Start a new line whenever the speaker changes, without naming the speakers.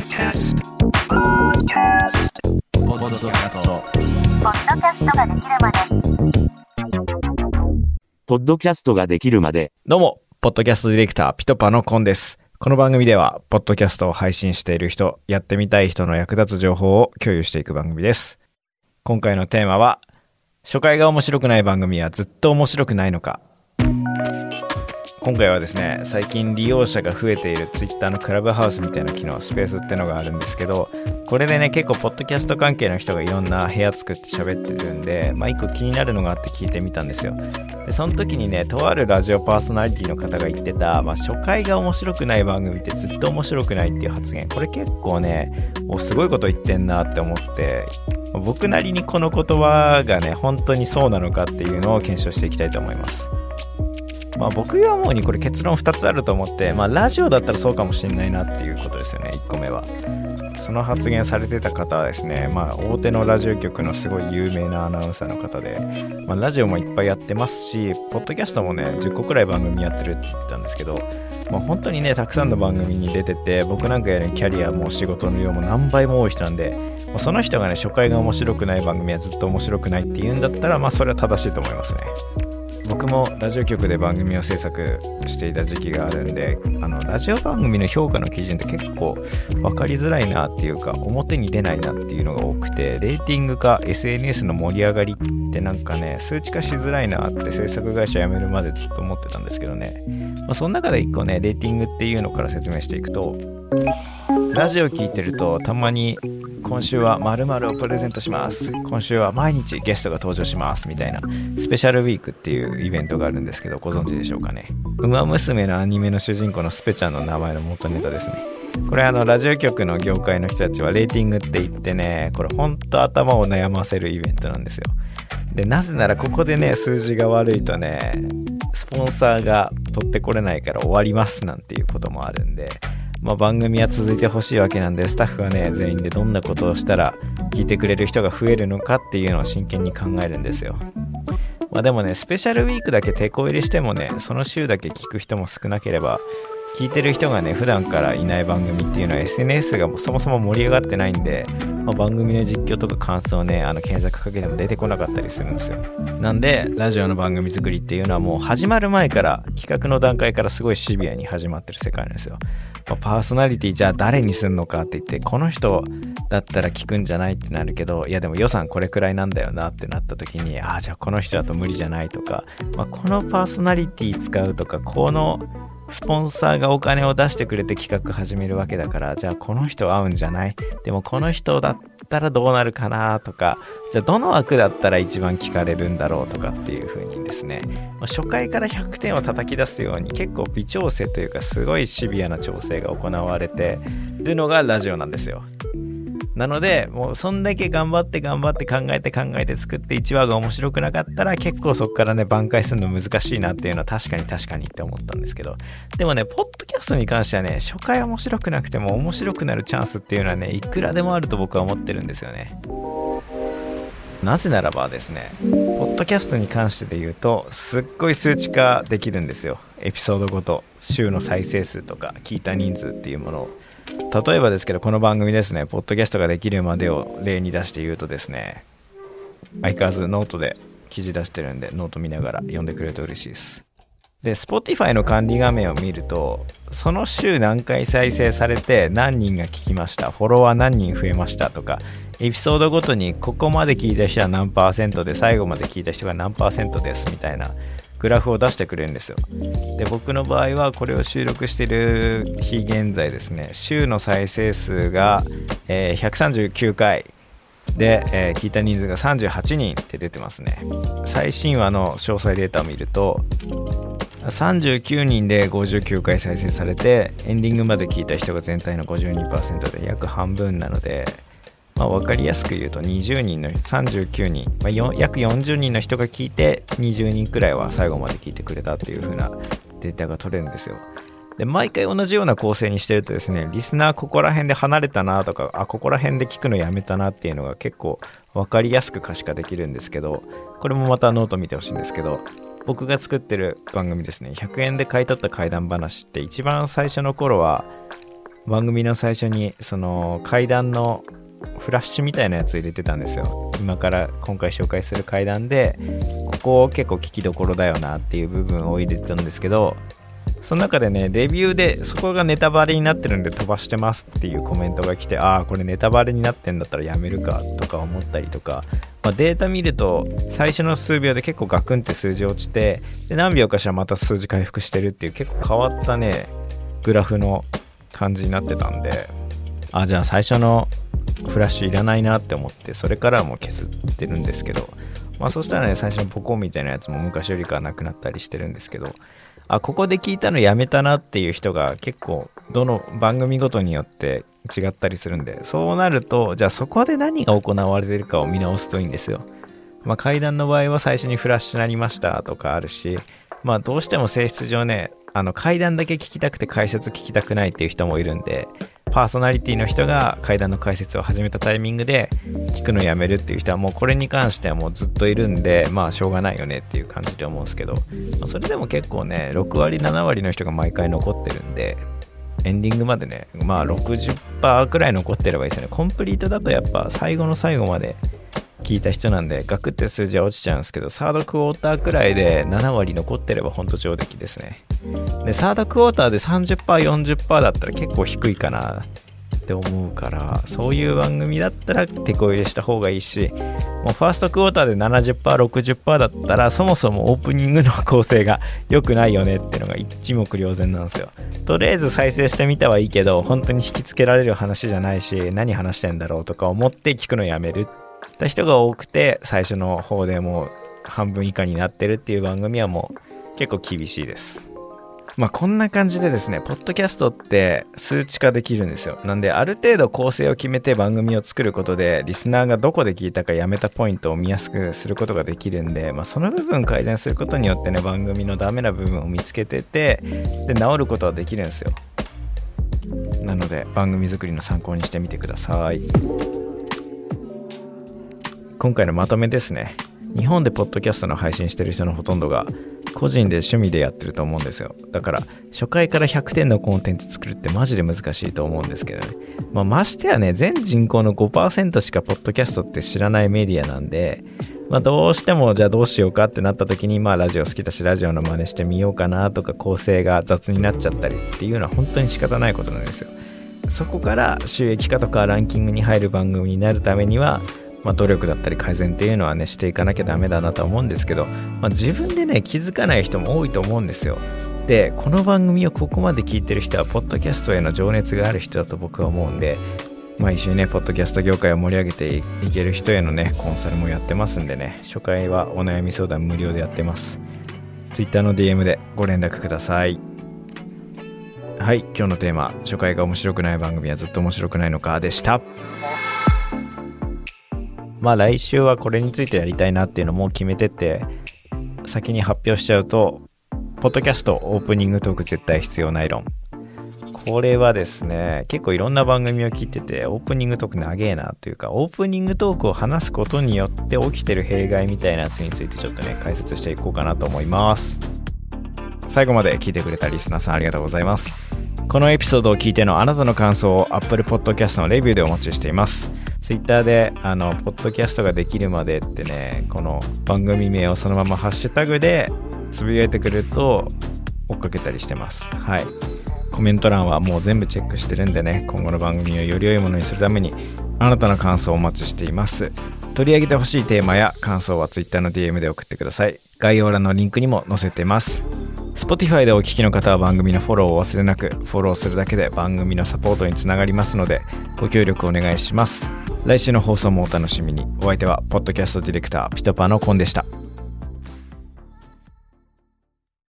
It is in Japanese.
Podcast. Podcast.
ポッドキャスト。
ポッドキャストができるまで
ポッドキャストができるまで、
どうも、ポッドキャストディレクター、ピトパのコンです。この番組では、ポッドキャストを配信している人、やってみたい人の役立つ情報を共有していく番組です。今回のテーマは、初回が面白くない番組はずっと面白くないのか。今回はですね、最近利用者が増えている Twitter のクラブハウスみたいな機能、スペースってのがあるんですけど、これでね、結構、ポッドキャスト関係の人がいろんな部屋作って喋ってるんで、まあ、一個気になるのがあって聞いてみたんですよ。でその時にねとあるラジオパーソナリティの方が言ってた、まあ、初回が面白くない番組ってずっと面白くないっていう発言これ結構ねおすごいこと言ってんなって思って僕なりにこの言葉がね本当にそうなのかっていうのを検証していきたいと思いますまあ僕が思うにこれ結論2つあると思ってまあラジオだったらそうかもしれないなっていうことですよね1個目はその発言されてた方はですね、まあ、大手のラジオ局のすごい有名なアナウンサーの方で、まあ、ラジオもいっぱいやってますし、ポッドキャストもね、10個くらい番組やってるって言ってたんですけど、まあ、本当にね、たくさんの番組に出てて、僕なんかやるキャリアも仕事の量も何倍も多い人なんで、その人がね、初回が面白くない番組はずっと面白くないって言うんだったら、まあ、それは正しいと思いますね。僕もラジオ局で番組を制作していた時期があるんであのラジオ番組の評価の基準って結構分かりづらいなっていうか表に出ないなっていうのが多くてレーティングか SNS の盛り上がりってなんかね数値化しづらいなって制作会社辞めるまでずっと思ってたんですけどね、まあ、その中で一個ねレーティングっていうのから説明していくとラジオ聞いてるとたまに今週は〇〇をプレゼントします。今週は毎日ゲストが登場しますみたいな。スペシャルウィークっていうイベントがあるんですけどご存知でしょうかね。ウマ娘のアニメの主人公のスペちゃんの名前の元ネタですね。これあのラジオ局の業界の人たちはレーティングって言ってねこれほんと頭を悩ませるイベントなんですよ。でなぜならここでね数字が悪いとねスポンサーが取ってこれないから終わりますなんていうこともあるんでまあ、番組は続いてほしいわけなんでスタッフはね全員でどんなことをしたら聞いてくれる人が増えるのかっていうのを真剣に考えるんですよ。まあでもねスペシャルウィークだけ手こ入れしてもねその週だけ聞く人も少なければ聞いてる人がね普段からいない番組っていうのは SNS がそもそも盛り上がってないんで、まあ、番組の実況とか感想ねあの検索かけても出てこなかったりするんですよ。なんでラジオの番組作りっていうのはもう始まる前から企画の段階からすごいシビアに始まってる世界なんですよ、まあパーソナリティじゃあ誰にすんのかって言ってこの人だったら聞くんじゃないってなるけどいやでも予算これくらいなんだよなってなった時にああじゃあこの人だと無理じゃないとか、まあ、このパーソナリティ使うとかこのスポンサーがお金を出してくれて企画始めるわけだからじゃあこの人合うんじゃない？でもこの人だったらどうなるかなとかじゃあどの枠だったら一番聞かれるんだろうとかっていう風にですね。初回から100点を叩き出すように結構微調整というかすごいシビアな調整が行われてるのがラジオなんですよ。なので、もうそんだけ頑張って頑張って考えて考えて作って1話が面白くなかったら結構そこからね挽回するの難しいなっていうのは確かに確かにって思ったんですけど、でもね、ポッドキャストに関してはね、初回面白くなくても面白くなるチャンスっていうのはね、いくらでもあると僕は思ってるんですよね。なぜならばですね、ポッドキャストに関してで言うと、すっごい数値化できるんですよ。エピソードごと、週の再生数とか、聞いた人数っていうものを。例えばですけどこの番組ですねポッドキャストができるまでを例に出して言うとですね相変わらずノートで記事出してるんでノート見ながら読んでくれると嬉しいです。で Spotify の管理画面を見るとその週何回再生されて何人が聞きましたフォロワー何人増えましたとかエピソードごとにここまで聞いた人は何パーセントで最後まで聞いた人が何パーセントですみたいなグラフを出してくれるんですよ。で僕の場合はこれを収録している日現在ですね週の再生数が、えー139回。で、えー聞いた人数が38人って出てますね。最新話の詳細データを見ると39人で59回再生されてエンディングまで聞いた人が全体の52%で約半分なのでまあ、分かりやすく言うと20人の39人、まあ、約40人の人が聞いて20人くらいは最後まで聞いてくれたっていう風なデータが取れるんですよ。で毎回同じような構成にしてるとですねリスナーここら辺で離れたなとかあここら辺で聞くのやめたなっていうのが結構分かりやすく可視化できるんですけどこれもまたノート見てほしいんですけど僕が作ってる番組ですね100円で買い取った怪談話って一番最初の頃は番組の最初にその階段のフラッシュみたいなやつ入れてたんですよ。今から今回紹介する階段でここ結構聞きどころだよなっていう部分を入れてたんですけどその中でねレビューでそこがネタバレになってるんで飛ばしてますっていうコメントが来てああこれネタバレになってんだったらやめるかとか思ったりとか、まあ、データ見ると最初の数秒で結構ガクンって数字落ちてで何秒かしたらまた数字回復してるっていう結構変わったねグラフの感じになってたんで。あじゃあ最初のフラッシュいらないなって思ってそれからもう削ってるんですけどまあそしたらね最初のポコンみたいなやつも昔よりかはなくなったりしてるんですけどあここで聞いたのやめたなっていう人が結構どの番組ごとによって違ったりするんでそうなるとじゃあそこで何が行われてるかを見直すといいんですよ。まあ階段の場合は最初にフラッシュなりましたとかあるしまあどうしても性質上ねあの階段だけ聞きたくて解説聞きたくないっていう人もいるんでパーソナリティの人が階段の解説を始めたタイミングで聞くのやめるっていう人はもうこれに関してはもうずっといるんでまあしょうがないよねっていう感じで思うんですけどそれでも結構ね6割7割の人が毎回残ってるんでエンディングまでねまあ60%くらい残ってればいいですよね。コンプリートだとやっぱ最後の最後まで聞いた人なんでガクって数字は落ちちゃうんですけどサードクォーターくらいで7割残ってればほんと上出来ですね。でサードクォーターで 30%40% だったら結構低いかなって思うからそういう番組だったら手こ入れした方がいいしもうファーストクォーターで 70%60% だったらそもそもオープニングの構成が良くないよねってのが一目瞭然なんですよ。とりあえず再生してみたはいいけど本当に引きつけられる話じゃないし何話してんだろうとか思って聞くのやめるた人が多くて最初の方でもう半分以下になってるっていう番組はもう結構厳しいですまあこんな感じでですね、ポッドキャストって数値化できるんですよ。なんである程度構成を決めて番組を作ることで、リスナーがどこで聞いたかやめたポイントを見やすくすることができるんで、まあその部分改善することによってね、番組のダメな部分を見つけてて、で、治ることはできるんですよ。なので番組作りの参考にしてみてください。今回のまとめですね。日本でポッドキャストの配信してる人のほとんどが個人で趣味でやってると思うんですよ。だから初回から100点のコンテンツ作るってマジで難しいと思うんですけどね、まあ、ましてやね全人口の5%しかポッドキャストって知らないメディアなんで、まあ、どうしてもじゃあどうしようかってなった時にまあラジオ好きだしラジオの真似してみようかなとか構成が雑になっちゃったりっていうのは本当に仕方ないことなんですよ。そこから収益化とかランキングに入る番組になるためにはまあ、努力だったり改善っていうのはねしていかなきゃダメだなとは思うんですけど、まあ、自分でね気づかない人も多いと思うんですよ。でこの番組をここまで聞いてる人はポッドキャストへの情熱がある人だと僕は思うんでまあ一緒にねポッドキャスト業界を盛り上げていける人へのねコンサルもやってますんでね初回はお悩み相談無料でやってます。Twitter の DM でご連絡ください。はい今日のテーマ初回が面白くない番組はずっと面白くないのかでした。まあ来週はこれについてやりたいなっていうのも決めてて、先に発表しちゃうと、ポッドキャストオープニングトーク絶対必要ない論。これはですね、結構いろんな番組を聞いてて、オープニングトーク長えなというか、オープニングトークを話すことによって起きてる弊害みたいなやつについてちょっとね、解説していこうかなと思います。最後まで聞いてくれたリスナーさんありがとうございます。このエピソードを聞いてのあなたの感想を Apple Podcast のレビューでお待ちしています。ツイッターで、あの、ポッドキャストができるまでってね、この番組名をそのままハッシュタグでつぶやいてくれると追っかけたりしてます。はい。コメント欄はもう全部チェックしてるんでね、今後の番組をより良いものにするために、あなたの感想をお待ちしています。取り上げてほしいテーマや感想は Twitter の DM で送ってください。概要欄のリンクにも載せてます。Spotify でお聴きの方は番組のフォローを忘れなく、フォローするだけで番組のサポートにつながりますので、ご協力お願いします。来週の放送もお楽しみに。お相手は、ポッドキャストディレクター、ピトパのコンでした。